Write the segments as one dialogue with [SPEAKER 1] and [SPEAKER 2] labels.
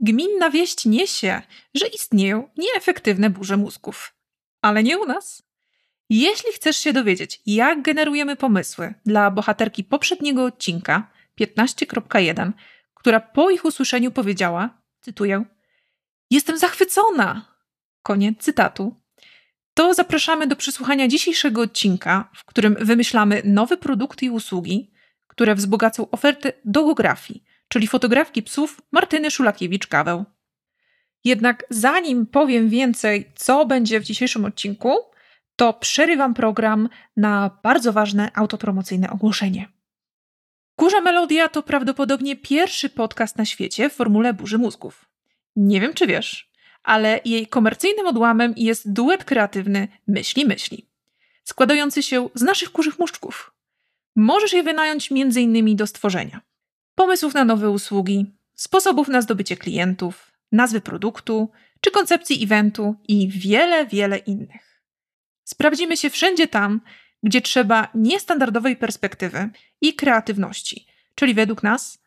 [SPEAKER 1] Gminna wieść niesie, że istnieją nieefektywne burze mózgów. Ale nie u nas. Jeśli chcesz się dowiedzieć, jak generujemy pomysły dla bohaterki poprzedniego odcinka 15.1, która po ich usłyszeniu powiedziała, cytuję, Jestem zachwycona! Koniec cytatu. To zapraszamy do przesłuchania dzisiejszego odcinka, w którym wymyślamy nowe produkty i usługi, które wzbogacą ofertę dogografii, czyli fotografii psów Martyny Szulakiewicz-Kaweł. Jednak zanim powiem więcej, co będzie w dzisiejszym odcinku, to przerywam program na bardzo ważne autopromocyjne ogłoszenie. Kurza Melodia to prawdopodobnie pierwszy podcast na świecie w formule burzy mózgów. Nie wiem, czy wiesz, ale jej komercyjnym odłamem jest duet kreatywny Myśli Myśli, składający się z naszych kurzych muszczków. Możesz je wynająć m.in. do stworzenia pomysłów na nowe usługi, sposobów na zdobycie klientów, nazwy produktu czy koncepcji eventu i wiele, wiele innych. Sprawdzimy się wszędzie tam, gdzie trzeba niestandardowej perspektywy i kreatywności, czyli według nas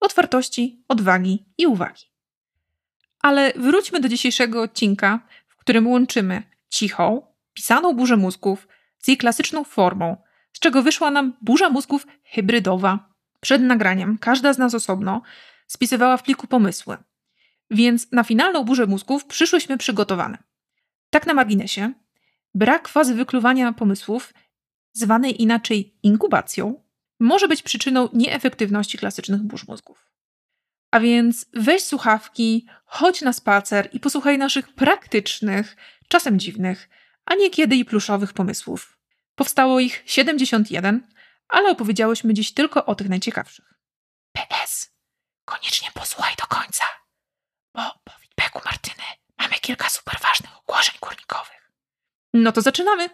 [SPEAKER 1] otwartości, odwagi i uwagi. Ale wróćmy do dzisiejszego odcinka, w którym łączymy cichą, pisaną burzę mózgów z jej klasyczną formą, z czego wyszła nam burza mózgów hybrydowa. Przed nagraniem każda z nas osobno spisywała w pliku pomysły, więc na finalną burzę mózgów przyszłyśmy przygotowane. Tak na marginesie, brak fazy wykluwania pomysłów, zwanej inaczej inkubacją, może być przyczyną nieefektywności klasycznych burz mózgów. A więc weź słuchawki, chodź na spacer i posłuchaj naszych praktycznych, czasem dziwnych, a niekiedy i pluszowych pomysłów. Powstało ich 71, ale opowiedziałyśmy dziś tylko o tych najciekawszych. PS. Koniecznie posłuchaj do końca, bo po feedbacku Martyny mamy kilka super ważnych ogłoszeń górnikowych. No to zaczynamy!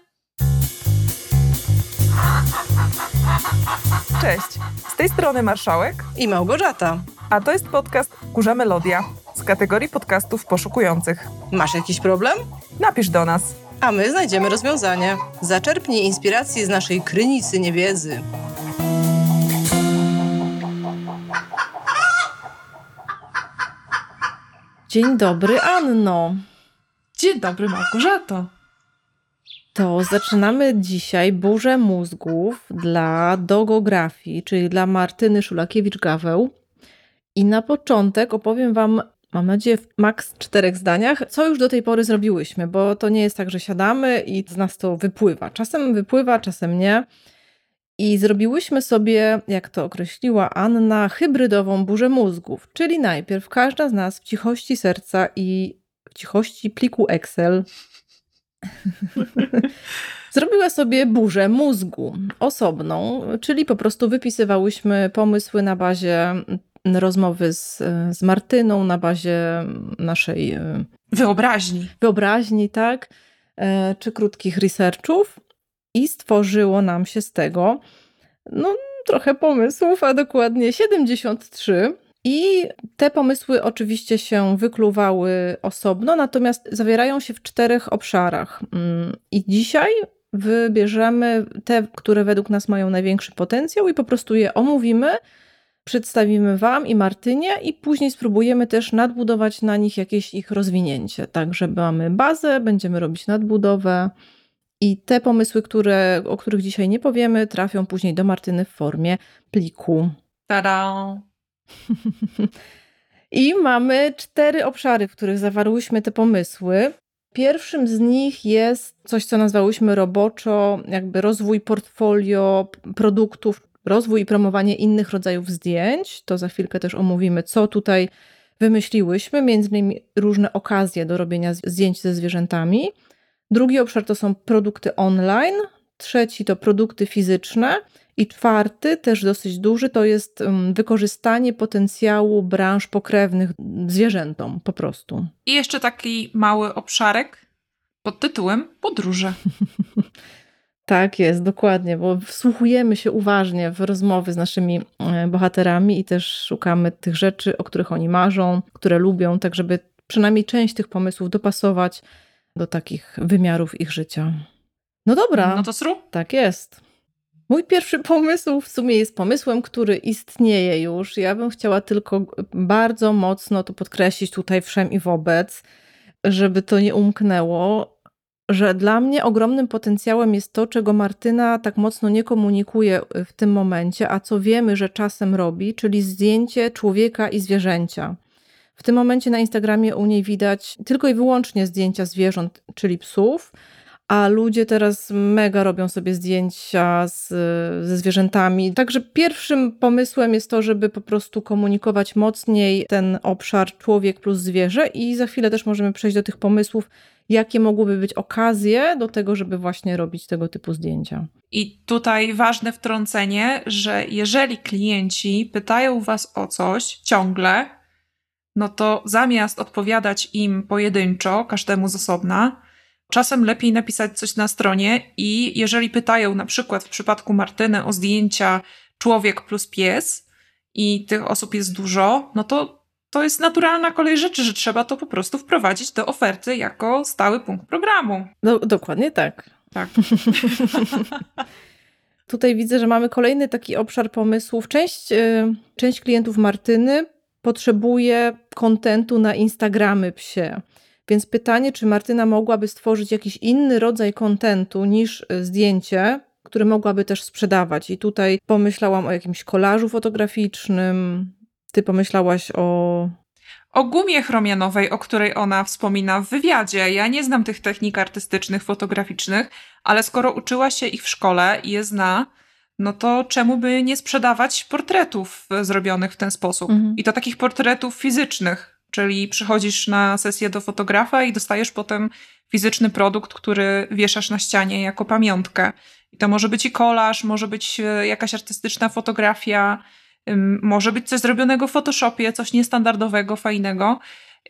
[SPEAKER 2] Cześć, z tej strony Marszałek
[SPEAKER 3] i Małgorzata.
[SPEAKER 2] A to jest podcast Kurza Melodia z kategorii podcastów poszukujących.
[SPEAKER 3] Masz jakiś problem?
[SPEAKER 2] Napisz do nas.
[SPEAKER 3] A my znajdziemy rozwiązanie. Zaczerpnij inspiracji z naszej krynicy niewiedzy.
[SPEAKER 4] Dzień dobry, Anno.
[SPEAKER 1] Dzień dobry, Małgorzato.
[SPEAKER 4] To zaczynamy dzisiaj burzę mózgów dla dogografii, czyli dla Martyny Szulakiewicz-Gaweł. I na początek opowiem Wam, mam nadzieję, w maks czterech zdaniach, co już do tej pory zrobiłyśmy, bo to nie jest tak, że siadamy i z nas to wypływa. Czasem wypływa, czasem nie. I zrobiłyśmy sobie, jak to określiła Anna, hybrydową burzę mózgów, czyli najpierw każda z nas w cichości serca i w cichości pliku Excel zrobiła sobie burzę mózgu osobną, czyli po prostu wypisywałyśmy pomysły na bazie rozmowy z, z Martyną, na bazie naszej
[SPEAKER 1] e, wyobraźni.
[SPEAKER 4] Wyobraźni, tak, e, czy krótkich researchów i stworzyło nam się z tego no, trochę pomysłów, a dokładnie 73. I te pomysły oczywiście się wykluwały osobno, natomiast zawierają się w czterech obszarach. Mm, I dzisiaj wybierzemy te, które według nas mają największy potencjał i po prostu je omówimy, przedstawimy Wam i Martynie, i później spróbujemy też nadbudować na nich jakieś ich rozwinięcie. Tak, że mamy bazę, będziemy robić nadbudowę. I te pomysły, które, o których dzisiaj nie powiemy, trafią później do Martyny w formie pliku.
[SPEAKER 1] Tada!
[SPEAKER 4] I mamy cztery obszary, w których zawarłyśmy te pomysły. Pierwszym z nich jest coś, co nazwałyśmy roboczo, jakby rozwój portfolio produktów, rozwój i promowanie innych rodzajów zdjęć. To za chwilkę też omówimy, co tutaj wymyśliłyśmy, między innymi różne okazje do robienia zdjęć ze zwierzętami. Drugi obszar to są produkty online, trzeci to produkty fizyczne i czwarty, też dosyć duży, to jest wykorzystanie potencjału branż pokrewnych zwierzętom po prostu.
[SPEAKER 1] I jeszcze taki mały obszarek pod tytułem podróże.
[SPEAKER 4] Tak jest, dokładnie, bo wsłuchujemy się uważnie w rozmowy z naszymi e, bohaterami i też szukamy tych rzeczy, o których oni marzą, które lubią, tak żeby przynajmniej część tych pomysłów dopasować do takich wymiarów ich życia. No dobra.
[SPEAKER 1] No to sru?
[SPEAKER 4] Tak jest. Mój pierwszy pomysł w sumie jest pomysłem, który istnieje już. Ja bym chciała tylko bardzo mocno to podkreślić tutaj wszem i wobec, żeby to nie umknęło, że dla mnie ogromnym potencjałem jest to, czego Martyna tak mocno nie komunikuje w tym momencie, a co wiemy, że czasem robi, czyli zdjęcie człowieka i zwierzęcia. W tym momencie na Instagramie u niej widać tylko i wyłącznie zdjęcia zwierząt, czyli psów, a ludzie teraz mega robią sobie zdjęcia z, ze zwierzętami. Także pierwszym pomysłem jest to, żeby po prostu komunikować mocniej ten obszar człowiek plus zwierzę i za chwilę też możemy przejść do tych pomysłów, jakie mogłyby być okazje do tego, żeby właśnie robić tego typu zdjęcia.
[SPEAKER 1] I tutaj ważne wtrącenie, że jeżeli klienci pytają Was o coś ciągle, no to zamiast odpowiadać im pojedynczo, każdemu z osobna, czasem lepiej napisać coś na stronie i jeżeli pytają na przykład w przypadku Martyny o zdjęcia człowiek plus pies i tych osób jest dużo, no to to jest naturalna kolej rzeczy, że trzeba to po prostu wprowadzić do oferty jako stały punkt programu.
[SPEAKER 4] No, dokładnie tak.
[SPEAKER 1] Tak.
[SPEAKER 4] Tutaj widzę, że mamy kolejny taki obszar pomysłów. Część, y, część klientów Martyny potrzebuje kontentu na Instagramy psie. Więc pytanie, czy Martyna mogłaby stworzyć jakiś inny rodzaj kontentu niż y, zdjęcie, które mogłaby też sprzedawać. I tutaj pomyślałam o jakimś kolażu fotograficznym. Ty pomyślałaś o.
[SPEAKER 1] O gumie chromianowej, o której ona wspomina w wywiadzie. Ja nie znam tych technik artystycznych, fotograficznych, ale skoro uczyła się ich w szkole i je zna, no to czemu by nie sprzedawać portretów e, zrobionych w ten sposób? Mhm. I to takich portretów fizycznych, czyli przychodzisz na sesję do fotografa i dostajesz potem fizyczny produkt, który wieszasz na ścianie jako pamiątkę. I to może być i kolaż, może być e, jakaś artystyczna fotografia, może być coś zrobionego w Photoshopie, coś niestandardowego, fajnego.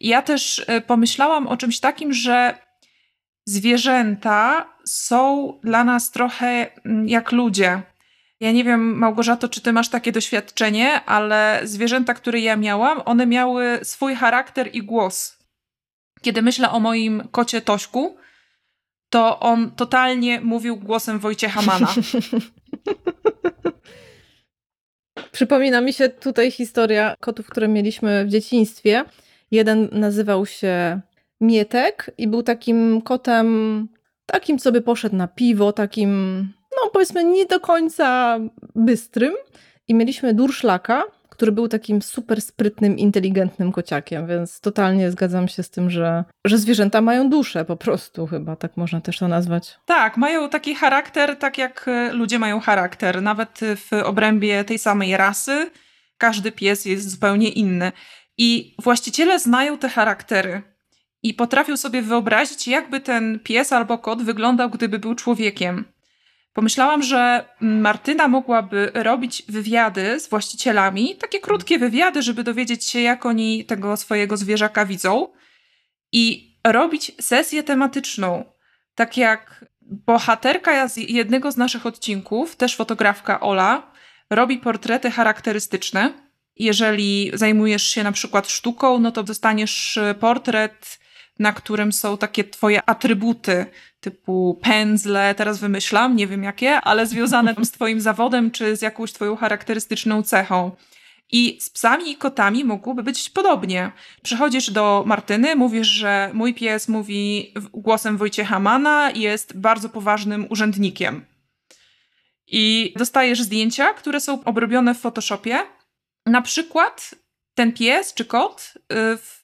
[SPEAKER 1] Ja też e, pomyślałam o czymś takim, że zwierzęta są dla nas trochę mm, jak ludzie. Ja nie wiem, Małgorzato, czy ty masz takie doświadczenie, ale zwierzęta, które ja miałam, one miały swój charakter i głos. Kiedy myślę o moim kocie Tośku, to on totalnie mówił głosem Wojciecha Mana.
[SPEAKER 4] Przypomina mi się tutaj historia kotów, które mieliśmy w dzieciństwie. Jeden nazywał się Mietek i był takim kotem, takim, co by poszedł na piwo, takim powiedzmy nie do końca bystrym i mieliśmy durszlaka, który był takim super sprytnym, inteligentnym kociakiem, więc totalnie zgadzam się z tym, że, że zwierzęta mają duszę po prostu, chyba tak można też to nazwać.
[SPEAKER 1] Tak, mają taki charakter, tak jak e, ludzie mają charakter. Nawet w obrębie tej samej rasy każdy pies jest zupełnie inny. I właściciele znają te charaktery i potrafią sobie wyobrazić, jakby ten pies albo kot wyglądał, gdyby był człowiekiem. Pomyślałam, że Martyna mogłaby robić wywiady z właścicielami, takie krótkie wywiady, żeby dowiedzieć się, jak oni tego swojego zwierzaka widzą, i robić sesję tematyczną. Tak jak bohaterka z jednego z naszych odcinków, też fotografka Ola, robi portrety charakterystyczne. Jeżeli zajmujesz się na przykład sztuką, no to dostaniesz portret na którym są takie twoje atrybuty, typu pędzle, teraz wymyślam, nie wiem jakie, ale związane z twoim zawodem czy z jakąś twoją charakterystyczną cechą. I z psami i kotami mogłoby być podobnie. Przychodzisz do Martyny, mówisz, że mój pies mówi głosem Wojciecha Mana jest bardzo poważnym urzędnikiem. I dostajesz zdjęcia, które są obrobione w Photoshopie. Na przykład ten pies czy kot y, w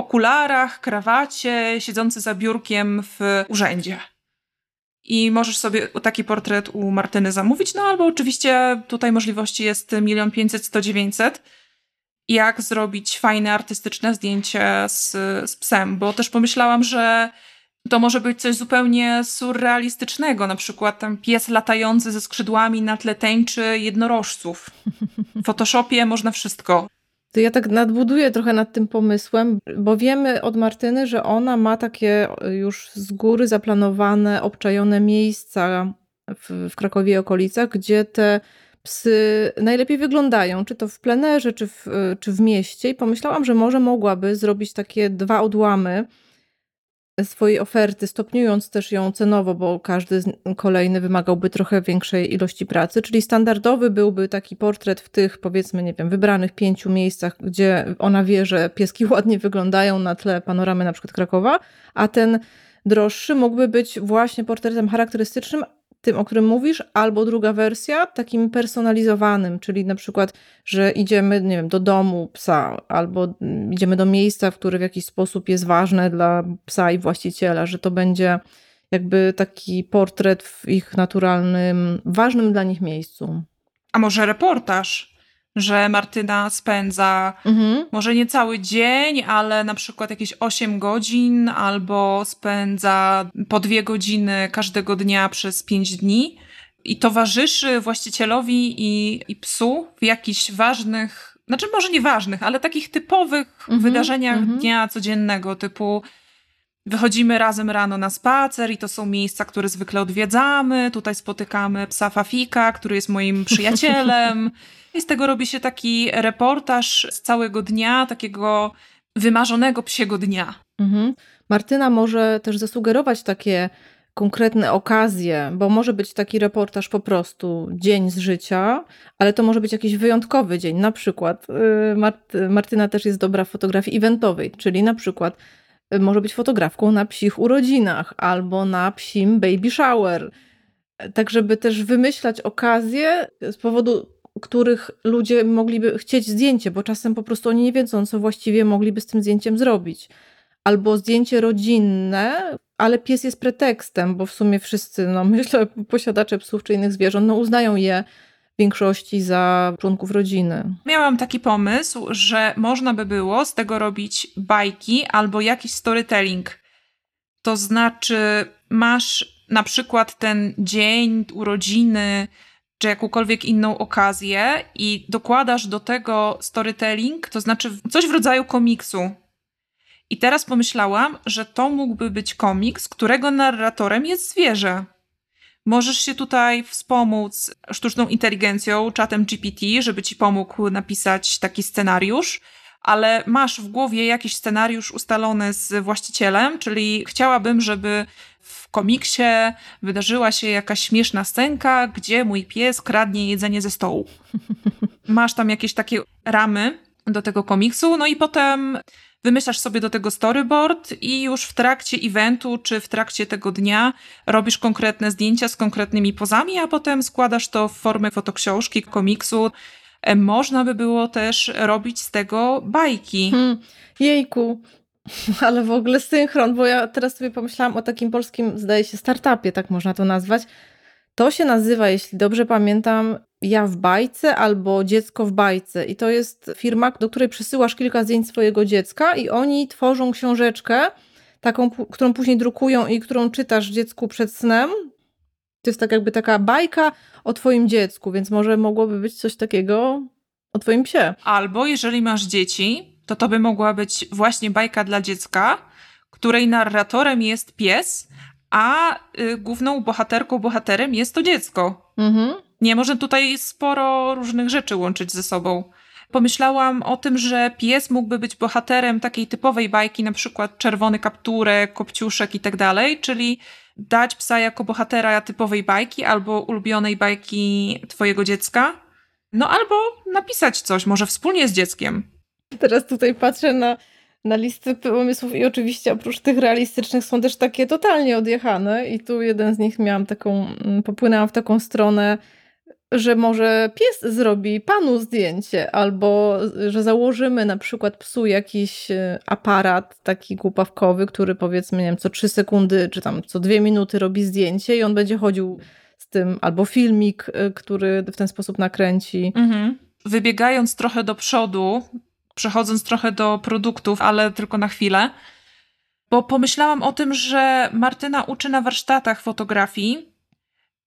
[SPEAKER 1] okularach, krawacie, siedzący za biurkiem w urzędzie. I możesz sobie taki portret u Martyny zamówić, no albo oczywiście tutaj możliwości jest milion pięćset, sto dziewięćset. Jak zrobić fajne, artystyczne zdjęcie z, z psem, bo też pomyślałam, że to może być coś zupełnie surrealistycznego, na przykład tam pies latający ze skrzydłami na tle tęczy jednorożców. W Photoshopie można wszystko.
[SPEAKER 4] To ja tak nadbuduję trochę nad tym pomysłem, bo wiemy od Martyny, że ona ma takie już z góry zaplanowane, obczajone miejsca w, w Krakowie i okolicach, gdzie te psy najlepiej wyglądają, czy to w plenerze, czy w, czy w mieście. I pomyślałam, że może mogłaby zrobić takie dwa odłamy swojej oferty, stopniując też ją cenowo, bo każdy kolejny wymagałby trochę większej ilości pracy, czyli standardowy byłby taki portret w tych, powiedzmy, nie wiem, wybranych pięciu miejscach, gdzie ona wie, że pieski ładnie wyglądają na tle panoramy na przykład Krakowa, a ten droższy mógłby być właśnie portretem charakterystycznym, tym, o którym mówisz, albo druga wersja, takim personalizowanym, czyli na przykład, że idziemy, nie wiem, do domu psa, albo mm, idziemy do miejsca, w które w jakiś sposób jest ważne dla psa i właściciela, że to będzie jakby taki portret w ich naturalnym, ważnym dla nich miejscu.
[SPEAKER 1] A może reportaż? Że Martyna spędza mhm. może nie cały dzień, ale na przykład jakieś 8 godzin, albo spędza po dwie godziny każdego dnia przez 5 dni i towarzyszy właścicielowi i, i psu w jakichś ważnych, znaczy może nie ważnych, ale takich typowych mhm. wydarzeniach mhm. dnia codziennego, typu Wychodzimy razem rano na spacer i to są miejsca, które zwykle odwiedzamy. Tutaj spotykamy psa Fafika, który jest moim przyjacielem. I z tego robi się taki reportaż z całego dnia, takiego wymarzonego psiego dnia.
[SPEAKER 4] Mhm. Martyna może też zasugerować takie konkretne okazje, bo może być taki reportaż po prostu dzień z życia, ale to może być jakiś wyjątkowy dzień. Na przykład y, Martyna też jest dobra w fotografii eventowej, czyli na przykład może być fotografką na psich urodzinach albo na psim baby shower. Tak, żeby też wymyślać okazje z powodu których ludzie mogliby chcieć zdjęcie, bo czasem po prostu oni nie wiedzą, co właściwie mogliby z tym zdjęciem zrobić. Albo zdjęcie rodzinne, ale pies jest pretekstem, bo w sumie wszyscy, no myślę, posiadacze psów czy innych zwierząt, no uznają je większości za członków rodziny.
[SPEAKER 1] Miałam taki pomysł, że można by było z tego robić bajki albo jakiś storytelling. To znaczy, masz na przykład ten dzień, urodziny, czy jakąkolwiek inną okazję i dokładasz do tego storytelling, to znaczy coś w rodzaju komiksu. I teraz pomyślałam, że to mógłby być komiks, którego narratorem jest zwierzę. Możesz się tutaj wspomóc sztuczną inteligencją, czatem GPT, żeby ci pomógł napisać taki scenariusz, ale masz w głowie jakiś scenariusz ustalony z właścicielem, czyli chciałabym, żeby w komiksie wydarzyła się jakaś śmieszna scenka, gdzie mój pies kradnie jedzenie ze stołu. Masz tam jakieś takie ramy do tego komiksu, no i potem wymyślasz sobie do tego storyboard i już w trakcie eventu czy w trakcie tego dnia robisz konkretne zdjęcia z konkretnymi pozami, a potem składasz to w formę fotoksiążki, komiksu. E, można by było też robić z tego bajki. Hmm,
[SPEAKER 4] jejku, ale w ogóle synchron, bo ja teraz sobie pomyślałam o takim polskim, zdaje się, startupie, tak można to nazwać. To się nazywa, jeśli dobrze pamiętam, Ja w bajce albo Dziecko w bajce. I to jest firma, do której przesyłasz kilka zdjęć swojego dziecka i oni tworzą książeczkę, taką, którą później drukują i którą czytasz dziecku przed snem. To jest tak jakby taka bajka o twoim dziecku, więc może mogłoby być coś takiego o twoim psie.
[SPEAKER 1] Albo jeżeli masz dzieci, to to by mogła być właśnie bajka dla dziecka, której narratorem jest pies, a y, główną bohaterką, bohaterem jest to dziecko. Mhm. Nie, może tutaj sporo różnych rzeczy łączyć ze sobą. Pomyślałam o tym, że pies mógłby być bohaterem takiej typowej bajki, na przykład czerwony kapturek, kopciuszek i tak dalej, czyli dać psa jako bohatera typowej bajki albo ulubionej bajki twojego dziecka. No albo napisać coś, może wspólnie z dzieckiem.
[SPEAKER 4] Teraz tutaj patrzę na, na listę pomysłów i oczywiście oprócz tych realistycznych są też takie totalnie odjechane i tu jeden z nich miałam taką, mm, popłynęłam w taką stronę, że może pies zrobi panu zdjęcie, albo że założymy na przykład psu jakiś e, aparat taki głupawkowy, który powiedzmy, nie wiem, co trzy sekundy, czy tam co dwie minuty robi zdjęcie i on będzie chodził z tym, albo filmik, e, który w ten sposób nakręci. Mhm.
[SPEAKER 1] Wybiegając trochę do przodu, przechodząc trochę do produktów, ale tylko na chwilę, bo pomyślałam o tym, że Martyna uczy na warsztatach fotografii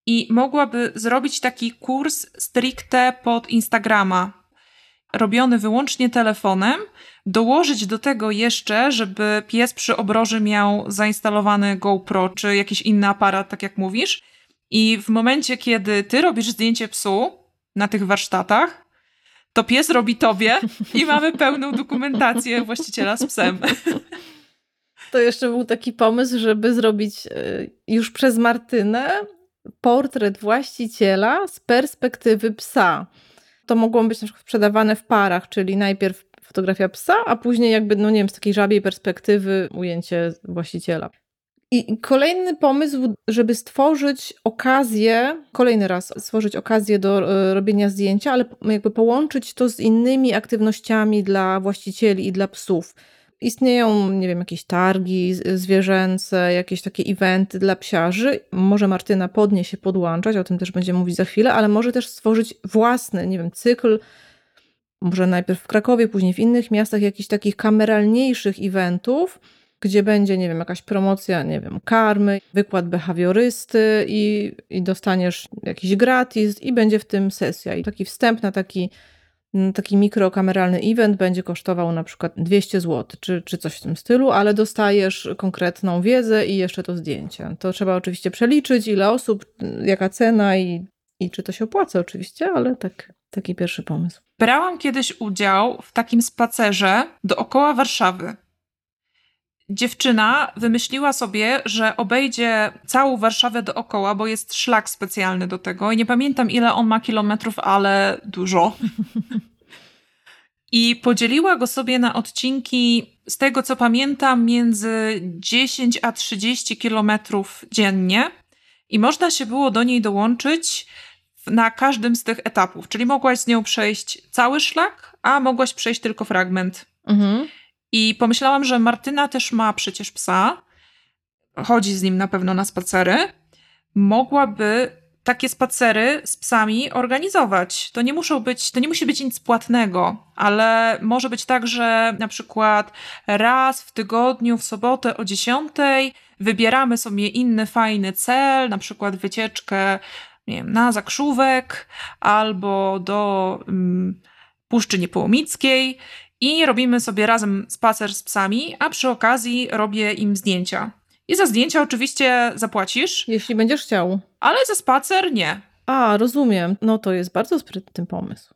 [SPEAKER 1] i mogłaby zrobić taki kurs stricte pod Instagrama, robiony wyłącznie telefonem, dołożyć do tego jeszcze, żeby pies przy obroży miał zainstalowany GoPro czy jakiś inny aparat, tak jak mówisz. I w momencie, kiedy ty robisz zdjęcie psu na tych warsztatach, to pies robi tobie i mamy pełną dokumentację właściciela z psem.
[SPEAKER 4] To jeszcze był taki pomysł, żeby zrobić y, już przez Martynę portret właściciela z perspektywy psa. To mogło być na przykład sprzedawane w parach, czyli najpierw fotografia psa, a później jakby, no nie wiem, z takiej żabiej perspektywy ujęcie właściciela. I kolejny pomysł, żeby stworzyć okazję, kolejny raz stworzyć okazję do e, robienia zdjęcia, ale jakby połączyć to z innymi aktywnościami dla właścicieli i dla psów. Istnieją, nie wiem, jakieś targi zwierzęce, jakieś takie eventy dla psiarzy. Może Martyna podnie się podłączać, o tym też będziemy mówić za chwilę, ale może też stworzyć własny, nie wiem, cykl, może najpierw w Krakowie, później w innych miastach, jakichś takich kameralniejszych eventów, gdzie będzie, nie wiem, jakaś promocja, nie wiem, karmy, wykład behawiorysty i, i dostaniesz jakiś gratis i będzie w tym sesja. I taki wstęp na taki, taki mikrokameralny event będzie kosztował na przykład 200 zł, czy, czy coś w tym stylu, ale dostajesz konkretną wiedzę i jeszcze to zdjęcie. To trzeba oczywiście przeliczyć, ile osób, jaka cena i, i czy to się opłaca oczywiście, ale tak, taki pierwszy pomysł.
[SPEAKER 1] Brałam kiedyś udział w takim spacerze dookoła Warszawy dziewczyna wymyśliła sobie, że obejdzie całą Warszawę dookoła, bo jest szlak specjalny do tego i nie pamiętam ile on ma kilometrów, ale dużo. I podzieliła go sobie na odcinki, z tego co pamiętam, między 10 a 30 kilometrów dziennie. I można się było do niej dołączyć na każdym z tych etapów. Czyli mogłaś z nią przejść cały szlak, a mogłaś przejść tylko fragment. Mhm. I pomyślałam, że Martyna też ma przecież psa, chodzi z nim na pewno na spacery. Mogłaby takie spacery z psami organizować. To nie muszą być, to nie musi być nic płatnego, ale może być tak, że na przykład raz w tygodniu, w sobotę o 10 wybieramy sobie inny fajny cel, na przykład wycieczkę nie wiem, na Zakrzówek albo do um, Puszczy Niepołomickiej i robimy sobie razem spacer z psami, a przy okazji robię im zdjęcia. I za zdjęcia oczywiście zapłacisz.
[SPEAKER 4] Jeśli będziesz chciał.
[SPEAKER 1] Ale za spacer nie.
[SPEAKER 4] A, rozumiem. No to jest bardzo sprytny pomysł.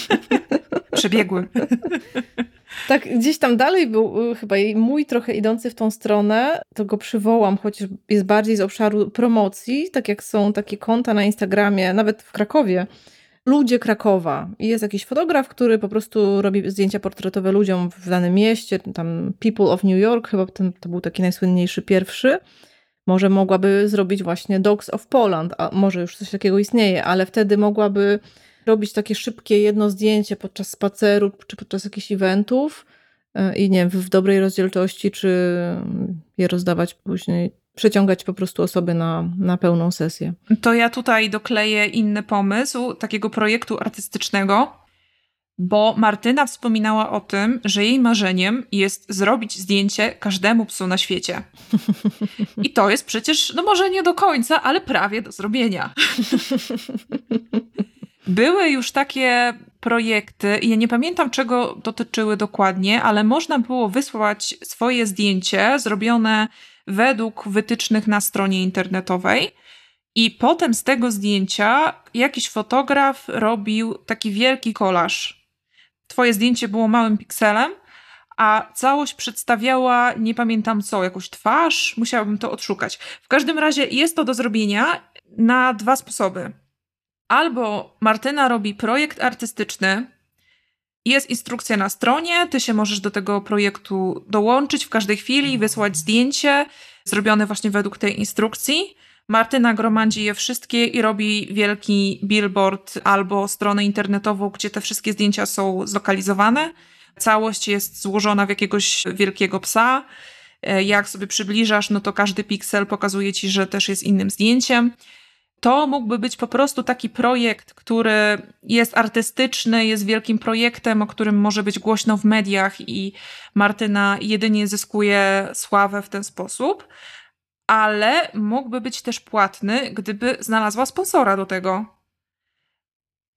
[SPEAKER 1] Przebiegły.
[SPEAKER 4] tak, gdzieś tam dalej był y, chyba mój trochę idący w tą stronę, to go przywołam, chociaż jest bardziej z obszaru promocji, tak jak są takie konta na Instagramie, nawet w Krakowie, ludzie Krakowa. I jest jakiś fotograf, który po prostu robi zdjęcia portretowe ludziom w danym mieście, tam People of New York, chyba ten, to był taki najsłynniejszy pierwszy. Może mogłaby zrobić właśnie Dogs of Poland, a może już coś takiego istnieje, ale wtedy mogłaby robić takie szybkie jedno zdjęcie podczas spaceru czy podczas jakichś eventów e, i nie wiem, w dobrej rozdzielczości, czy je rozdawać później przeciągać po prostu osoby na, na pełną sesję.
[SPEAKER 1] To ja tutaj dokleję inny pomysł takiego projektu artystycznego, bo Martyna wspominała o tym, że jej marzeniem jest zrobić zdjęcie każdemu psu na świecie. I to jest przecież, no może nie do końca, ale prawie do zrobienia. Były już takie projekty, ja nie pamiętam czego dotyczyły dokładnie, ale można było wysłać swoje zdjęcie zrobione według wytycznych na stronie internetowej. I potem z tego zdjęcia jakiś fotograf robił taki wielki kolaż. Twoje zdjęcie było małym pikselem, a całość przedstawiała, nie pamiętam co, jakąś twarz, musiałabym to odszukać. W każdym razie jest to do zrobienia na dwa sposoby. Albo Martyna robi projekt artystyczny, jest instrukcja na stronie, ty się możesz do tego projektu dołączyć w każdej chwili i wysłać zdjęcie zrobione właśnie według tej instrukcji. Martyna gromadzi je wszystkie i robi wielki billboard albo stronę internetową, gdzie te wszystkie zdjęcia są zlokalizowane. Całość jest złożona w jakiegoś wielkiego psa. E, jak sobie przybliżasz, no to każdy piksel pokazuje ci, że też jest innym zdjęciem to mógłby być po prostu taki projekt, który jest artystyczny, jest wielkim projektem, o którym może być głośno w mediach i Martyna jedynie zyskuje sławę w ten sposób, ale mógłby być też płatny, gdyby znalazła sponsora do tego.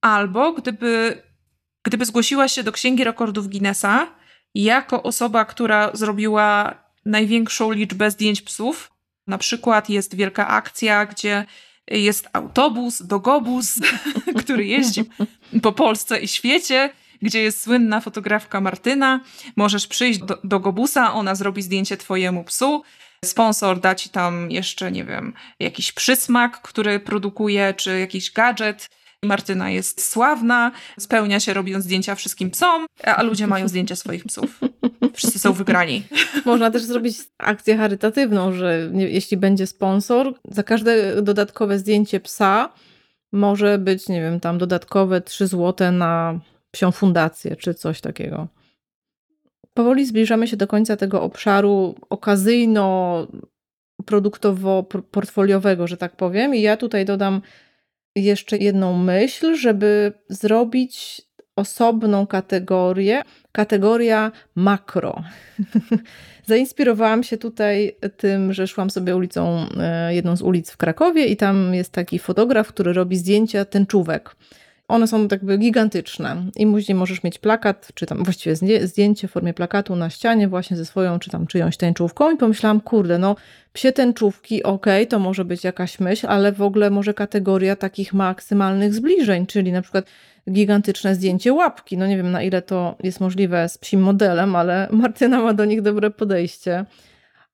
[SPEAKER 1] Albo gdyby, gdyby zgłosiła się do Księgi Rekordów Guinnessa jako osoba, która zrobiła największą liczbę zdjęć psów. Na przykład jest wielka akcja, gdzie jest autobus, dogobus, który jeździ po Polsce i świecie gdzie jest słynna fotografka Martyna. Możesz przyjść do, do Gobusa, ona zrobi zdjęcie twojemu psu. Sponsor da ci tam jeszcze, nie wiem, jakiś przysmak, który produkuje, czy jakiś gadżet. Martyna jest sławna, spełnia się robiąc zdjęcia wszystkim psom, a ludzie mają zdjęcia swoich psów. Wszyscy są wygrani.
[SPEAKER 4] Można też zrobić akcję charytatywną, że jeśli będzie sponsor, za każde dodatkowe zdjęcie psa może być, nie wiem, tam dodatkowe 3 zł na psią fundację czy coś takiego. Powoli zbliżamy się do końca tego obszaru okazyjno-produktowo-portfoliowego, że tak powiem. I ja tutaj dodam jeszcze jedną myśl, żeby zrobić osobną kategorię, kategoria makro. Zainspirowałam się tutaj tym, że szłam sobie ulicą, e, jedną z ulic w Krakowie i tam jest taki fotograf, który robi zdjęcia tęczówek. One są jakby gigantyczne i później możesz mieć plakat, czy tam właściwie zdjęcie w formie plakatu na ścianie właśnie ze swoją, czy tam czyjąś tęczówką i pomyślałam, kurde, no psie tęczówki, okej, okay, to może być jakaś myśl, ale w ogóle może kategoria takich maksymalnych zbliżeń, czyli na przykład gigantyczne zdjęcie łapki. No nie wiem, na ile to jest możliwe z psim modelem, ale Martyna ma do nich dobre podejście.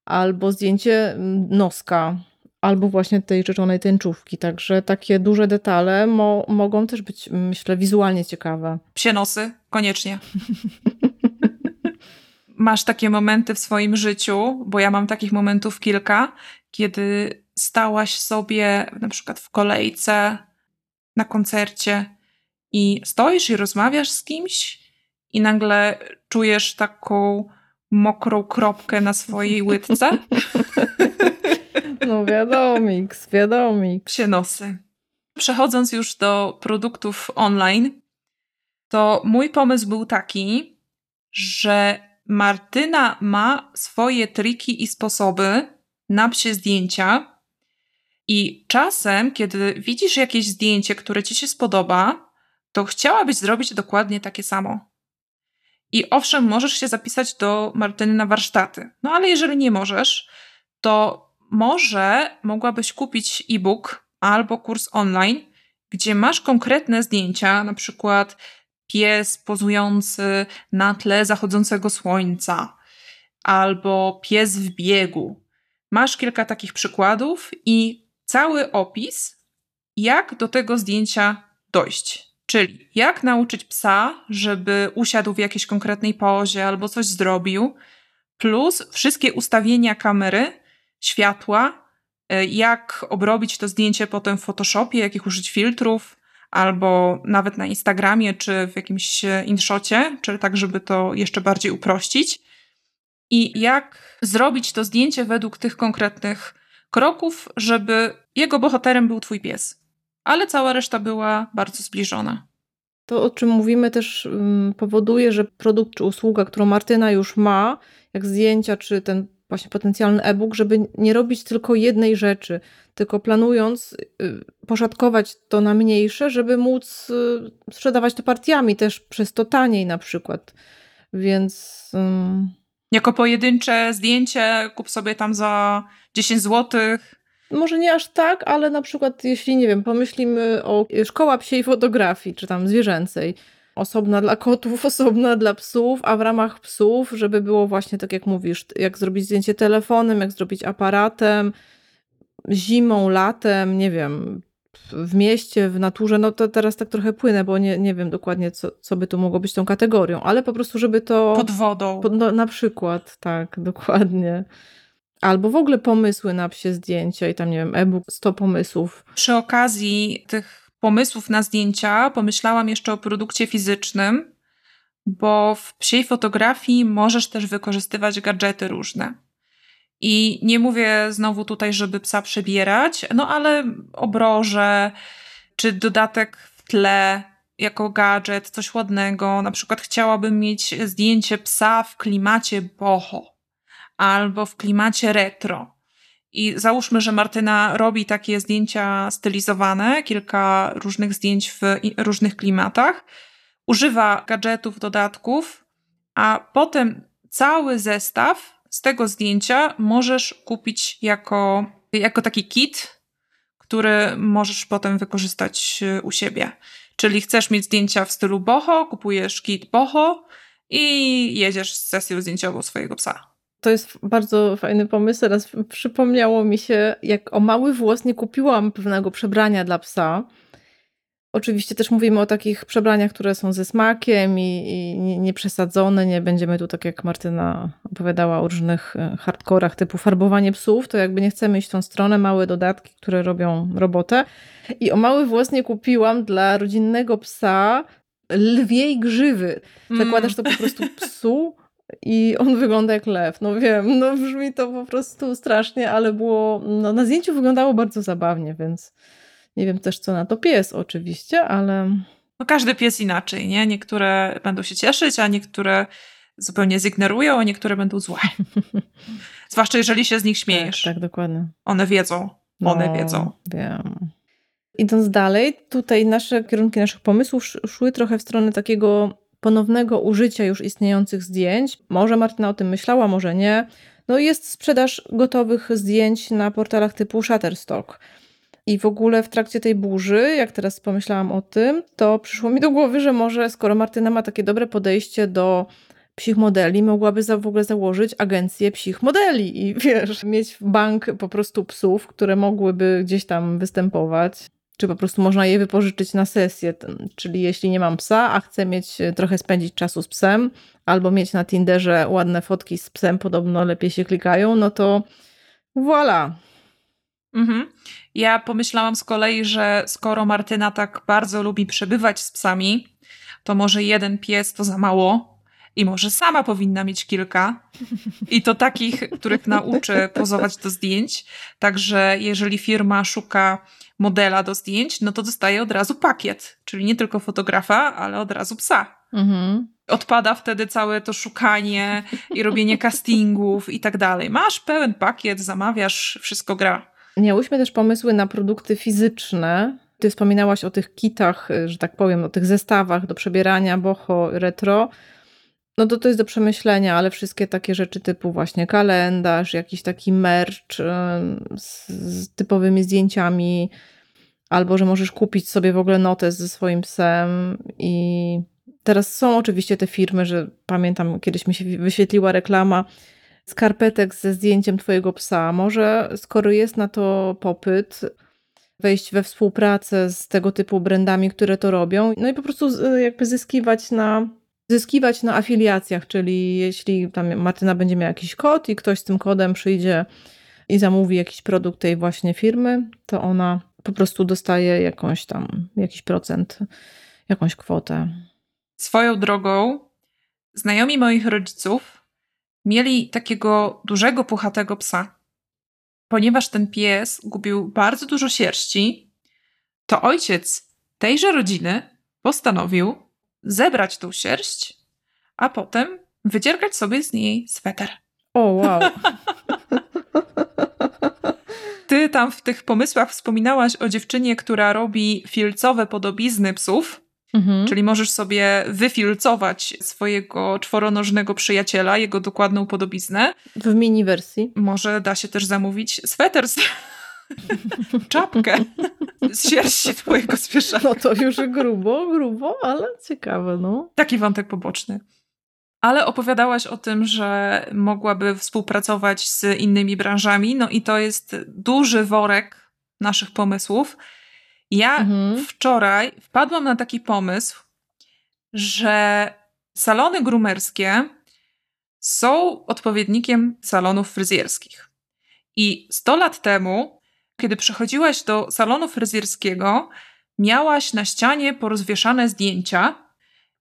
[SPEAKER 4] Albo zdjęcie mm, noska, albo właśnie tej rzeczonej tęczówki. Także takie duże detale mo mogą też być, myślę, wizualnie ciekawe.
[SPEAKER 1] Psie nosy, koniecznie. Masz takie momenty w swoim życiu, bo ja mam takich momentów kilka, kiedy stałaś sobie na przykład w kolejce na koncercie i stoisz i rozmawiasz z kimś i nagle czujesz taką mokrą kropkę na swojej łydce.
[SPEAKER 4] No wiadomiks, wiadomiks.
[SPEAKER 1] Psie nosy. Przechodząc już do produktów online, to mój pomysł był taki, że Martyna ma swoje triki i sposoby na psie zdjęcia i czasem, kiedy widzisz jakieś zdjęcie, które ci się spodoba, to chciałabyś zrobić dokładnie takie samo. I owszem, możesz się zapisać do Martyny na warsztaty. No ale jeżeli nie możesz, to może mogłabyś kupić e-book albo kurs online, gdzie masz konkretne zdjęcia, na przykład pies pozujący na tle zachodzącego słońca, albo pies w biegu. Masz kilka takich przykładów i cały opis, jak do tego zdjęcia dojść. Czyli jak nauczyć psa, żeby usiadł w jakiejś konkretnej pozie albo coś zrobił, plus wszystkie ustawienia kamery, światła, e, jak obrobić to zdjęcie potem w Photoshopie, jakich użyć filtrów, albo nawet na Instagramie, czy w jakimś InShocie, czyli tak, żeby to jeszcze bardziej uprościć. I jak zrobić to zdjęcie według tych konkretnych kroków, żeby jego bohaterem był twój pies ale cała reszta była bardzo zbliżona.
[SPEAKER 4] To, o czym mówimy, też um, powoduje, że produkt czy usługa, którą Martyna już ma, jak zdjęcia, czy ten właśnie potencjalny e-book, żeby nie robić tylko jednej rzeczy, tylko planując y, poszatkować to na mniejsze, żeby móc y, sprzedawać to partiami, też przez to taniej na przykład. Więc.
[SPEAKER 1] Jako pojedyncze zdjęcie kup sobie tam za 10 złotych
[SPEAKER 4] może nie aż tak, ale na przykład jeśli, nie wiem, pomyślimy o szkoła psiej fotografii, czy tam zwierzęcej, osobna dla kotów, osobna dla psów, a w ramach psów, żeby było właśnie tak jak mówisz, jak zrobić zdjęcie telefonem, jak zrobić aparatem, zimą, latem, nie wiem, w mieście, w naturze, no to teraz tak trochę płynę, bo nie, nie wiem dokładnie, co, co by tu mogło być tą kategorią, ale po prostu, żeby to...
[SPEAKER 1] Pod wodą.
[SPEAKER 4] Pod, no, na przykład, tak, dokładnie. Albo w ogóle pomysły na psie zdjęcia i tam, nie wiem, e-book 100 pomysłów.
[SPEAKER 1] Przy okazji tych pomysłów na zdjęcia pomyślałam jeszcze o produkcie fizycznym, bo w psiej fotografii możesz też wykorzystywać gadżety różne. I nie mówię znowu tutaj, żeby psa przebierać, no ale obroże czy dodatek w tle jako gadżet, coś ładnego. Na przykład chciałabym mieć zdjęcie psa w klimacie boho albo w klimacie retro. I załóżmy, że Martyna robi takie zdjęcia stylizowane, kilka różnych zdjęć w różnych klimatach, używa gadżetów, dodatków, a potem cały zestaw z tego zdjęcia możesz kupić jako, jako taki kit, który możesz potem wykorzystać u siebie. Czyli chcesz mieć zdjęcia w stylu boho, kupujesz kit boho i jedziesz z sesją zdjęciową swojego psa.
[SPEAKER 4] To jest bardzo fajny pomysł. Teraz przypomniało mi się, jak o mały włos nie kupiłam pewnego przebrania dla psa. Oczywiście też mówimy o takich przebraniach, które są ze smakiem i, i nieprzesadzone. Nie będziemy tu, tak jak Martyna opowiadała, o różnych e, hardkorach typu farbowanie psów. To jakby nie chcemy iść w tą stronę. Małe dodatki, które robią robotę. I o mały włos nie kupiłam dla rodzinnego psa lwiej grzywy. Zakładasz to po prostu psu i on wygląda jak lew. No wiem, no brzmi to po prostu strasznie, ale było, no na zdjęciu wyglądało bardzo zabawnie, więc nie wiem też co na to pies oczywiście, ale...
[SPEAKER 1] No każdy pies inaczej, nie? Niektóre będą się cieszyć, a niektóre zupełnie zignorują, a niektóre będą złe. Zwłaszcza jeżeli się z nich śmiejesz.
[SPEAKER 4] Tak, tak dokładnie.
[SPEAKER 1] One wiedzą. One
[SPEAKER 4] no,
[SPEAKER 1] wiedzą.
[SPEAKER 4] Wiem. Idąc dalej, tutaj nasze kierunki naszych pomysłów szły trochę w stronę takiego ponownego użycia już istniejących zdjęć. Może Martyna o tym myślała, może nie. No jest sprzedaż gotowych zdjęć na portalach typu Shutterstock. I w ogóle w trakcie tej burzy, jak teraz pomyślałam o tym, to przyszło mi do głowy, że może skoro Martyna ma takie dobre podejście do psich modeli, mogłaby za, w ogóle założyć agencję psich modeli i wiesz, mieć bank po prostu psów, które mogłyby gdzieś tam występować czy po prostu można je wypożyczyć na sesję. Czyli jeśli nie mam psa, a chcę mieć e, trochę spędzić czasu z psem, albo mieć na Tinderze ładne fotki z psem, podobno lepiej się klikają, no to voilà.
[SPEAKER 1] Mhm. Ja pomyślałam z kolei, że skoro Martyna tak bardzo lubi przebywać z psami, to może jeden pies to za mało i może sama powinna mieć kilka. I to takich, których nauczy pozować do zdjęć. Także jeżeli firma szuka modela do zdjęć, no to dostaje od razu pakiet, czyli nie tylko fotografa, ale od razu psa. Mhm. Odpada wtedy całe to szukanie i robienie castingów i tak dalej. Masz pełen pakiet, zamawiasz, wszystko gra.
[SPEAKER 4] Miałyśmy też pomysły na produkty fizyczne. Ty wspominałaś o tych kitach, że tak powiem, o tych zestawach do przebierania, boho, retro. No to to jest do przemyślenia, ale wszystkie takie rzeczy typu właśnie kalendarz, jakiś taki merch z, z typowymi zdjęciami, albo że możesz kupić sobie w ogóle notes ze swoim psem i teraz są oczywiście te firmy, że pamiętam kiedyś mi się wyświetliła reklama skarpetek ze zdjęciem twojego psa. Może skoro jest na to popyt, wejść we współpracę z tego typu brandami, które to robią, no i po prostu jakby zyskiwać na zyskiwać na afiliacjach, czyli jeśli tam Martyna będzie miała jakiś kod i ktoś z tym kodem przyjdzie i zamówi jakiś produkt tej właśnie firmy, to ona po prostu dostaje jakąś tam, jakiś procent, jakąś kwotę.
[SPEAKER 1] Swoją drogą, znajomi moich rodziców mieli takiego dużego, puchatego psa. Ponieważ ten pies gubił bardzo dużo sierści, to ojciec tejże rodziny postanowił zebrać tą sierść, a potem wydziergać sobie z niej sweter.
[SPEAKER 4] O, wow.
[SPEAKER 1] Ty tam w tych pomysłach wspominałaś o dziewczynie, która robi filcowe podobizny psów. Mhm. Czyli możesz sobie wyfilcować swojego czworonożnego przyjaciela, jego dokładną podobiznę.
[SPEAKER 4] W mini wersji.
[SPEAKER 1] Może da się też zamówić sweter z czapkę z sierści twojego zwierzaka.
[SPEAKER 4] No to już grubo, grubo, ale ciekawe, no.
[SPEAKER 1] Taki wątek poboczny. Ale opowiadałaś o tym, że mogłaby współpracować z innymi branżami, no i to jest duży worek naszych pomysłów. Ja mhm. wczoraj wpadłam na taki pomysł, że salony grumerskie są odpowiednikiem salonów fryzjerskich. I 100 lat temu, kiedy przychodziłaś do salonu fryzjerskiego, miałaś na ścianie porozwieszane zdjęcia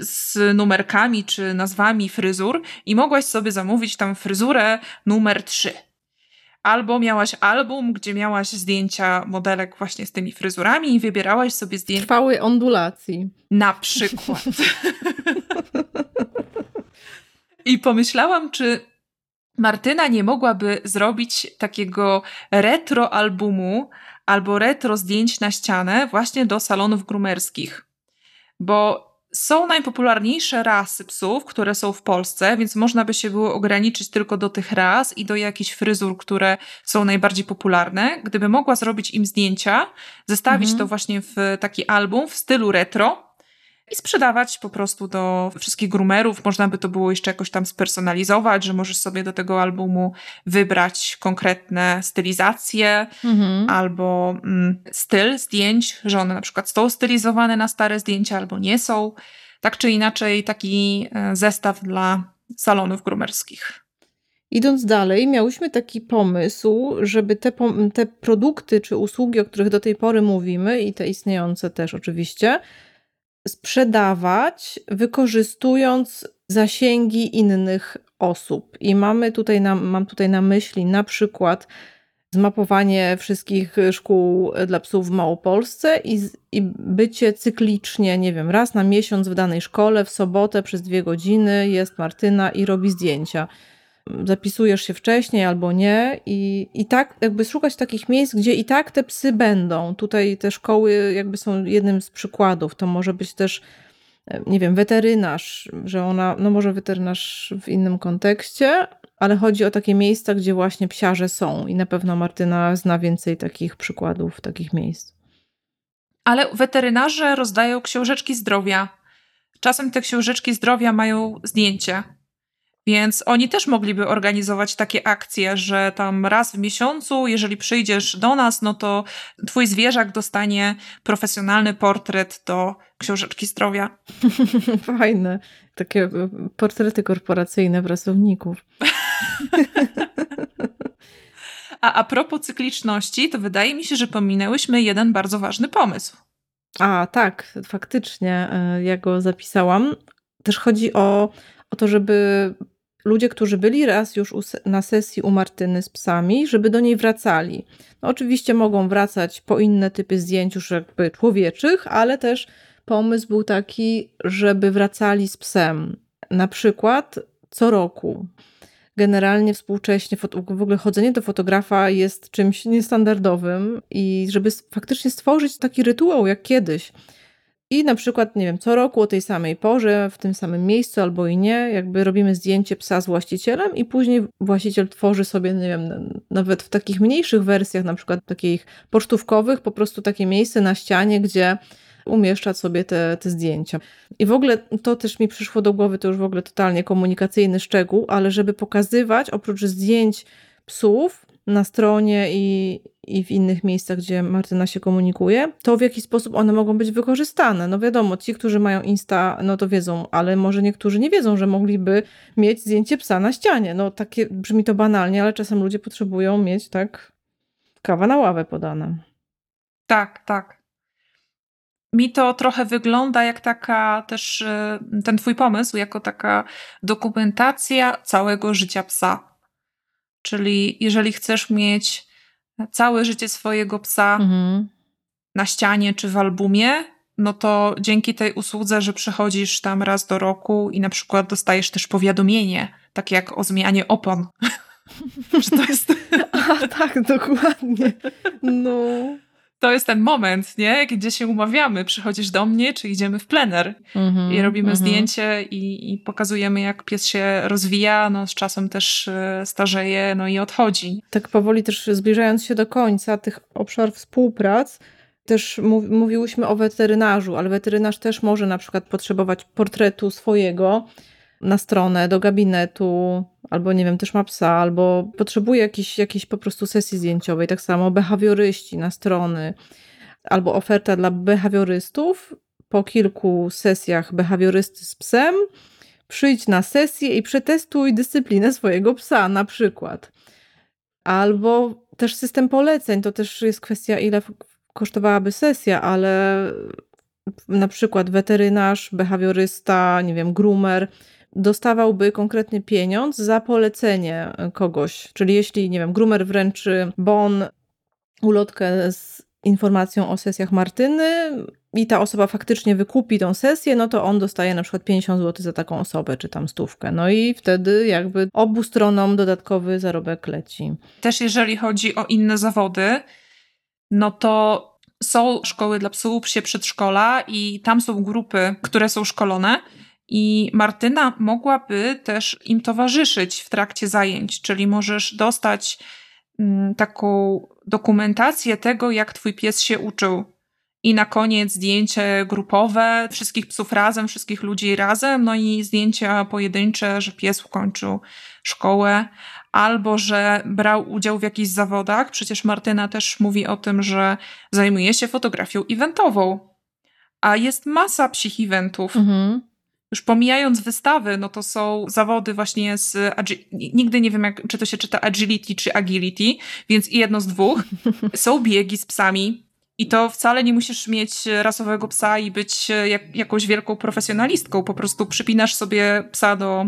[SPEAKER 1] z numerkami czy nazwami fryzur i mogłaś sobie zamówić tam fryzurę numer 3. Albo miałaś album, gdzie miałaś zdjęcia modelek właśnie z tymi fryzurami i wybierałaś sobie zdjęcia.
[SPEAKER 4] Trwały ondulacji.
[SPEAKER 1] Na przykład. I pomyślałam, czy Martyna nie mogłaby zrobić takiego retro albumu albo retro zdjęć na ścianę właśnie do salonów grumerskich. Bo są najpopularniejsze rasy psów, które są w Polsce, więc można by się było ograniczyć tylko do tych ras i do jakichś fryzur, które są najbardziej popularne. Gdyby mogła zrobić im zdjęcia, zestawić mhm. to właśnie w taki album w stylu retro i sprzedawać po prostu do wszystkich groomerów. Można by to było jeszcze jakoś tam spersonalizować, że możesz sobie do tego albumu wybrać konkretne stylizacje
[SPEAKER 4] Mhm.
[SPEAKER 1] albo mm, styl zdjęć, że one na przykład są stylizowane na stare zdjęcia albo nie są. Tak czy inaczej, taki e, zestaw dla salonów groomerskich.
[SPEAKER 4] Idąc dalej, miałyśmy taki pomysł, żeby te, te produkty czy usługi, o których do tej pory mówimy, i te istniejące też oczywiście, sprzedawać, wykorzystując zasięgi innych osób. I mamy tutaj na, mam tutaj na myśli na przykład zmapowanie wszystkich szkół dla psów w Małopolsce i, i bycie cyklicznie, nie wiem, raz na miesiąc w danej szkole, w sobotę przez dwie godziny jest Martyna i robi zdjęcia zapisujesz się wcześniej albo nie i, i tak jakby szukać takich miejsc, gdzie i tak te psy będą. Tutaj te szkoły jakby są jednym z przykładów. To może być też, e, nie wiem, weterynarz, że ona, no może weterynarz w innym kontekście, ale chodzi o takie miejsca, gdzie właśnie psiarze są i na pewno Martyna zna więcej takich przykładów, takich miejsc.
[SPEAKER 1] Ale weterynarze rozdają książeczki zdrowia. Czasem te książeczki zdrowia mają zdjęcie. Więc oni też mogliby organizować takie akcje, że tam raz w miesiącu, jeżeli przyjdziesz do nas, no to twój zwierzak dostanie profesjonalny portret do książeczki zdrowia.
[SPEAKER 4] Fajne. Takie e, portrety korporacyjne pracowników.
[SPEAKER 1] A a propos cykliczności, to wydaje mi się, że pominęłyśmy jeden bardzo ważny pomysł.
[SPEAKER 4] A, tak, faktycznie, e, ja go zapisałam. Też chodzi o, o to, żeby ludzie, którzy byli raz już na sesji u Martyny z psami, żeby do niej wracali. No, oczywiście mogą wracać po inne typy zdjęć już jakby człowieczych, ale też pomysł był taki, żeby wracali z psem. Na przykład co roku. Generalnie współcześnie w ogóle chodzenie do fotografa jest czymś niestandardowym i żeby faktycznie stworzyć taki rytuał jak kiedyś. I na przykład, nie wiem, co roku o tej samej porze, w tym samym miejscu albo i nie, jakby robimy zdjęcie psa z właścicielem i później właściciel tworzy sobie, nie wiem, nawet w takich mniejszych wersjach, na przykład takich pocztówkowych, po prostu takie miejsce na ścianie, gdzie umieszcza sobie te, te zdjęcia. I w ogóle to też mi przyszło do głowy, to już w ogóle totalnie komunikacyjny szczegół, ale żeby pokazywać oprócz zdjęć psów na stronie i, i w innych miejscach, gdzie Martyna się komunikuje, to w jaki sposób one mogą być wykorzystane. No wiadomo, ci, którzy mają Insta, no to wiedzą, ale może niektórzy nie wiedzą, że mogliby mieć zdjęcie psa na ścianie. No takie brzmi to banalnie, ale czasem ludzie potrzebują mieć tak kawa na ławę podane.
[SPEAKER 1] Tak, tak. Mi to trochę wygląda jak taka też e, ten twój pomysł, jako taka dokumentacja całego życia psa. Czyli jeżeli chcesz mieć całe życie swojego psa
[SPEAKER 4] Mhm.
[SPEAKER 1] na ścianie czy w albumie, no to dzięki tej usłudze, że przychodzisz tam raz do roku i na przykład dostajesz też powiadomienie, takie jak o zmianie opon. to jest,
[SPEAKER 4] A tak, dokładnie. No.
[SPEAKER 1] To jest ten moment, nie? Gdzie się umawiamy. Przychodzisz do mnie, czy idziemy w plener.
[SPEAKER 4] Mhm,
[SPEAKER 1] I robimy
[SPEAKER 4] mhm.
[SPEAKER 1] zdjęcie i, i pokazujemy, jak pies się rozwija, no z czasem też e, starzeje, no i odchodzi.
[SPEAKER 4] tak powoli też zbliżając się do końca tych obszarów współprac, też mów, mówiłyśmy o weterynarzu, ale weterynarz też może na przykład potrzebować portretu swojego na stronę, do gabinetu, albo nie wiem, też ma psa, albo potrzebuje jakiejś, jakiejś po prostu sesji zdjęciowej. Tak samo behawioryści na strony, albo oferta dla behawiorystów. Po kilku sesjach behawiorysty z psem przyjdź na sesję i przetestuj dyscyplinę swojego psa na przykład. Albo też system poleceń, to też jest kwestia, ile kosztowałaby sesja, ale na przykład weterynarz, behawiorysta, nie wiem, groomer dostawałby konkretny pieniądz za polecenie kogoś. Czyli jeśli, nie wiem, groomer wręczy bon, ulotkę z informacją o sesjach Martyny i ta osoba faktycznie wykupi tą sesję, no to on dostaje na przykład 50 zł za taką osobę, czy tam stówkę. No i wtedy jakby obu stronom dodatkowy zarobek leci.
[SPEAKER 1] Też jeżeli chodzi o inne zawody, no to są szkoły dla psów, psie przedszkola i tam są grupy, które są szkolone i Martyna mogłaby też im towarzyszyć w trakcie zajęć, czyli możesz dostać mm, taką dokumentację tego, jak twój pies się uczył. i na koniec zdjęcie grupowe wszystkich psów razem, wszystkich ludzi razem, no i zdjęcia pojedyncze, że pies ukończył szkołę albo że brał udział w jakichś zawodach. Przecież Martyna też mówi o tym, że zajmuje się fotografią eventową. A jest masa psich eventów.
[SPEAKER 4] Mhm.
[SPEAKER 1] Już pomijając wystawy, no to są zawody właśnie z. Nigdy nie wiem, jak, czy to się czyta agility czy agility, więc jedno z dwóch. Są biegi z psami. I to wcale nie musisz mieć rasowego psa i być jak, jakąś wielką profesjonalistką. Po prostu przypinasz sobie psa do,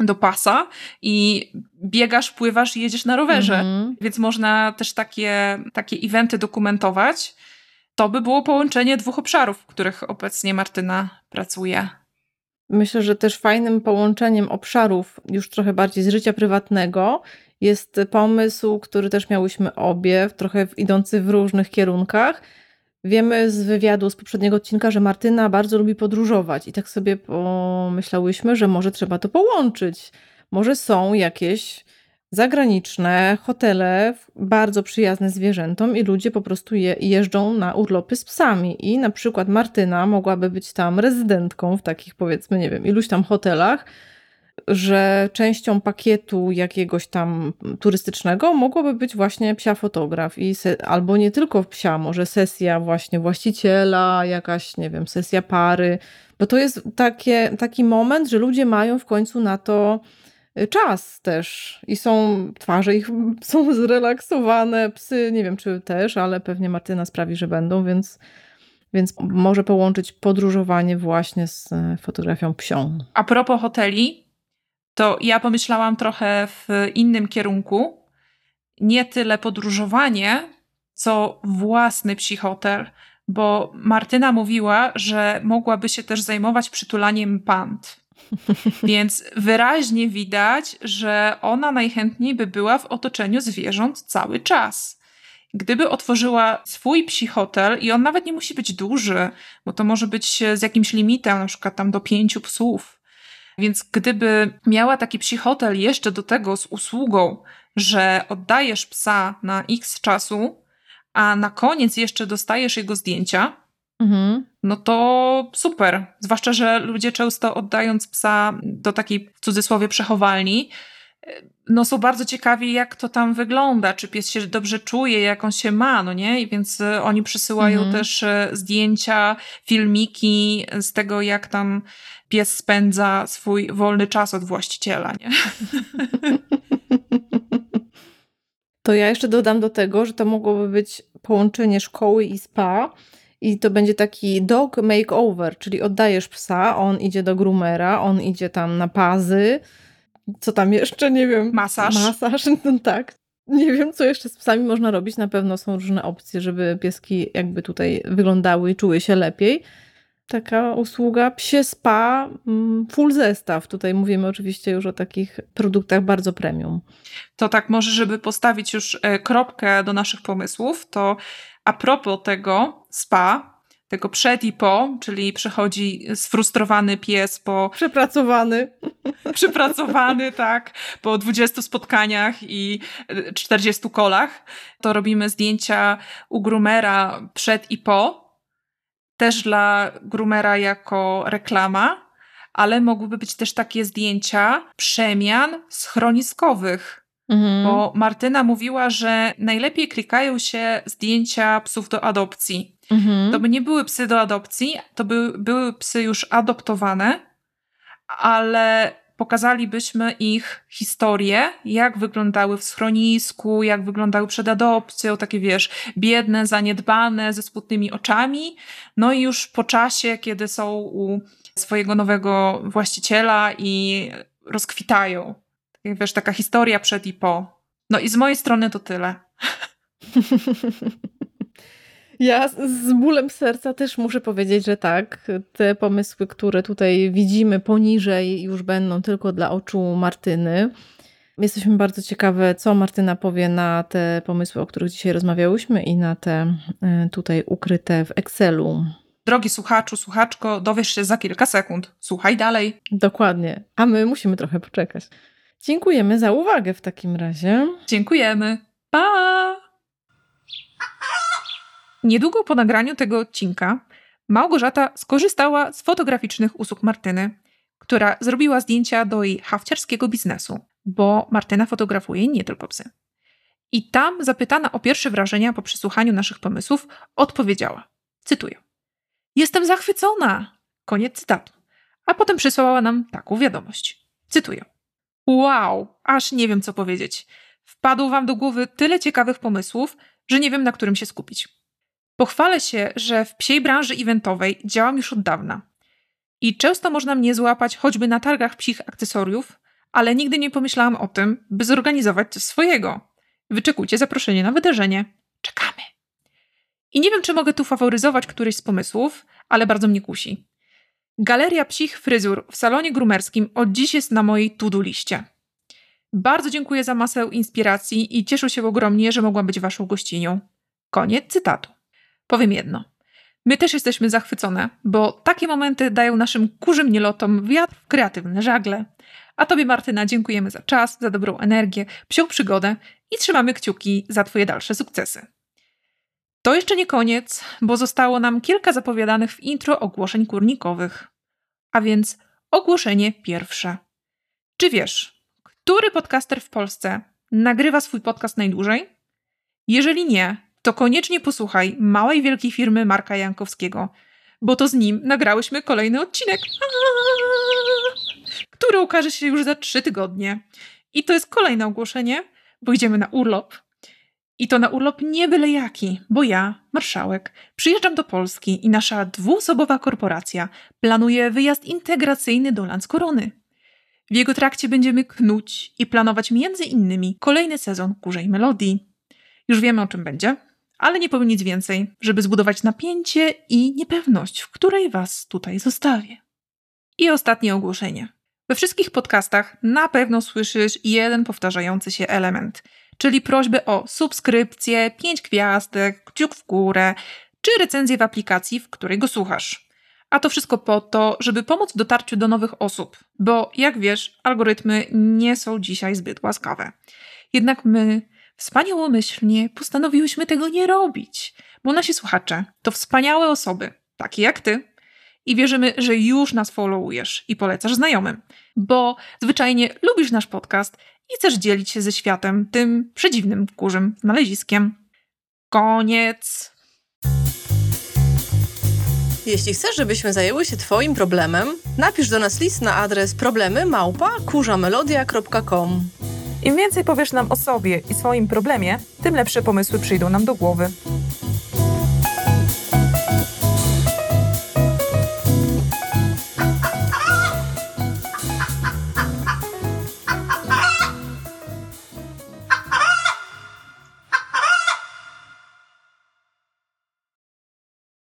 [SPEAKER 1] do pasa i biegasz, pływasz i jedziesz na rowerze.
[SPEAKER 4] Mhm.
[SPEAKER 1] Więc można też takie, takie eventy dokumentować. To by było połączenie dwóch obszarów, w których obecnie Martyna pracuje.
[SPEAKER 4] Myślę, że też fajnym połączeniem obszarów, już trochę bardziej z życia prywatnego, jest pomysł, który też miałyśmy obie, trochę idący w różnych kierunkach. Wiemy z wywiadu z poprzedniego odcinka, że Martyna bardzo lubi podróżować, i tak sobie pomyślałyśmy, że może trzeba to połączyć. Może są jakieś zagraniczne hotele bardzo przyjazne zwierzętom i ludzie po prostu je, jeżdżą na urlopy z psami. I na przykład Martyna mogłaby być tam rezydentką w takich powiedzmy, nie wiem, iluś tam hotelach, że częścią pakietu jakiegoś tam turystycznego mogłoby być właśnie psia fotograf i se, albo nie tylko psia, może sesja właśnie właściciela, jakaś, nie wiem, sesja pary, bo to jest takie, taki moment, że ludzie mają w końcu na to czas też i są, twarze ich są zrelaksowane, psy nie wiem czy też, ale pewnie Martyna sprawi, że będą, więc, więc może połączyć podróżowanie właśnie z e, fotografią psią.
[SPEAKER 1] A propos hoteli, to ja pomyślałam trochę w innym kierunku. Nie tyle podróżowanie, co własny psi hotel, bo Martyna mówiła, że mogłaby się też zajmować przytulaniem pand. Więc wyraźnie widać, że ona najchętniej by była w otoczeniu zwierząt cały czas. Gdyby otworzyła swój psi hotel, i on nawet nie musi być duży, bo to może być z jakimś limitem, na przykład tam do pięciu psów. Więc gdyby miała taki psi hotel jeszcze do tego z usługą, że oddajesz psa na x czasu, a na koniec jeszcze dostajesz jego zdjęcia,
[SPEAKER 4] Mhm.
[SPEAKER 1] no to super. Zwłaszcza, że ludzie często oddając psa do takiej w cudzysłowie przechowalni, no są bardzo ciekawi, jak to tam wygląda, czy pies się dobrze czuje, jak on się ma, no nie? I więc e, oni przysyłają
[SPEAKER 4] Mhm.
[SPEAKER 1] też e, zdjęcia, filmiki z tego, jak tam pies spędza swój wolny czas od właściciela, nie?
[SPEAKER 4] To ja jeszcze dodam do tego, że to mogłoby być połączenie szkoły i spa. I to będzie taki dog makeover, czyli oddajesz psa, on idzie do groomera, on idzie tam na pazy. Co tam jeszcze? Nie wiem.
[SPEAKER 1] Masaż.
[SPEAKER 4] Masaż, no tak. Nie wiem, co jeszcze z psami można robić. Na pewno są różne opcje, żeby pieski jakby tutaj wyglądały i czuły się lepiej. Taka usługa psie spa, mm, full zestaw. Tutaj mówimy oczywiście już o takich produktach bardzo premium.
[SPEAKER 1] to tak może, żeby postawić już e, kropkę do naszych pomysłów, to a propos tego spa, tego przed i po, czyli przychodzi sfrustrowany pies po
[SPEAKER 4] Przepracowany.
[SPEAKER 1] przypracowany, tak, po 20 spotkaniach i e, 40 kolach, to robimy zdjęcia u groomera przed i po, też dla groomera jako reklama, ale mogłyby być też takie zdjęcia przemian schroniskowych.
[SPEAKER 4] Mhm.
[SPEAKER 1] Bo Martyna mówiła, że najlepiej klikają się zdjęcia psów do adopcji.
[SPEAKER 4] Mhm.
[SPEAKER 1] To by nie były psy do adopcji, to by były psy już adoptowane, ale pokazalibyśmy ich historię, jak wyglądały w schronisku, jak wyglądały przed adopcją, takie wiesz, biedne, zaniedbane, ze smutnymi oczami. No i już po czasie, kiedy są u swojego nowego właściciela i rozkwitają. Tak wiesz, taka historia przed i po. No i z mojej strony to tyle.
[SPEAKER 4] Ja z- bólem serca też muszę powiedzieć, że tak. Te pomysły, które tutaj widzimy poniżej, już będą tylko dla oczu Martyny. Jesteśmy bardzo ciekawe, co Martyna powie na te pomysły, o których dzisiaj rozmawiałyśmy i na te y, tutaj ukryte w Excelu.
[SPEAKER 1] Drogi słuchaczu, słuchaczko, dowiesz się za kilka sekund. Słuchaj dalej.
[SPEAKER 4] Dokładnie. A my musimy trochę poczekać. Dziękujemy za uwagę w takim razie.
[SPEAKER 1] Dziękujemy. Pa! Niedługo po nagraniu tego odcinka Małgorzata skorzystała z fotograficznych usług Martyny, która zrobiła zdjęcia do jej hafciarskiego biznesu, bo Martyna fotografuje nie tylko psy. I tam, zapytana o pierwsze wrażenia po przesłuchaniu naszych pomysłów, odpowiedziała: Cytuję: Jestem zachwycona! Koniec cytatu. A potem przysłała nam taką wiadomość. Cytuję: Wow, aż nie wiem co powiedzieć. Wpadło wam do głowy tyle ciekawych pomysłów, że nie wiem na którym się skupić. Pochwalę się, że w psiej branży eventowej działam już od dawna. I często można mnie złapać choćby na targach psich akcesoriów, ale nigdy nie pomyślałam o tym, by zorganizować coś swojego. Wyczekujcie zaproszenie na wydarzenie. Czekamy. I nie wiem, czy mogę tu faworyzować któryś z pomysłów, ale bardzo mnie kusi. Galeria psich fryzur w salonie grumerskim od dziś jest na mojej to-do liście. Bardzo dziękuję za masę inspiracji i cieszę się ogromnie, że mogłam być waszą gościnią. Koniec cytatu. Powiem jedno. My też jesteśmy zachwycone, bo takie momenty dają naszym kurzym nielotom wiatr w kreatywne żagle. A Tobie, Martyna, dziękujemy za czas, za dobrą energię, psią przygodę i trzymamy kciuki za Twoje dalsze sukcesy. To jeszcze nie koniec, bo zostało nam kilka zapowiadanych w intro ogłoszeń kurnikowych. A więc ogłoszenie pierwsze. Czy wiesz, który podcaster w Polsce nagrywa swój podcast najdłużej? Jeżeli nie, to koniecznie posłuchaj małej wielkiej firmy Marka Jankowskiego, bo to z nim nagrałyśmy kolejny odcinek, który ukaże się już za trzy tygodnie. I to jest kolejne ogłoszenie, bo idziemy na urlop. I to na urlop nie byle jaki, bo ja, marszałek, przyjeżdżam do Polski i nasza dwuosobowa korporacja planuje wyjazd integracyjny do Landskorony. W jego trakcie będziemy knuć i planować między innymi kolejny sezon Kurzej Melodii. Już wiemy o czym będzie, ale nie powiem nic więcej, żeby zbudować napięcie i niepewność, w której Was tutaj zostawię. I ostatnie ogłoszenie. We wszystkich podcastach na pewno słyszysz jeden powtarzający się element, czyli prośbę o subskrypcję, pięć gwiazdek, kciuk w górę, czy recenzję w aplikacji, w której go słuchasz. A to wszystko po to, żeby pomóc w dotarciu do nowych osób, bo jak wiesz, algorytmy nie są dzisiaj zbyt łaskawe. Jednak my wspaniałomyślnie postanowiłyśmy tego nie robić, bo nasi słuchacze to wspaniałe osoby, takie jak ty, i wierzymy, że już nas followujesz i polecasz znajomym, bo zwyczajnie lubisz nasz podcast i chcesz dzielić się ze światem tym przedziwnym kurzym znaleziskiem. Koniec.
[SPEAKER 3] Jeśli chcesz, żebyśmy zajęły się Twoim problemem, napisz do nas list na adres problemy małpa kurzamelodia.com.
[SPEAKER 2] Im więcej powiesz nam o sobie i swoim problemie, tym lepsze pomysły przyjdą nam do głowy.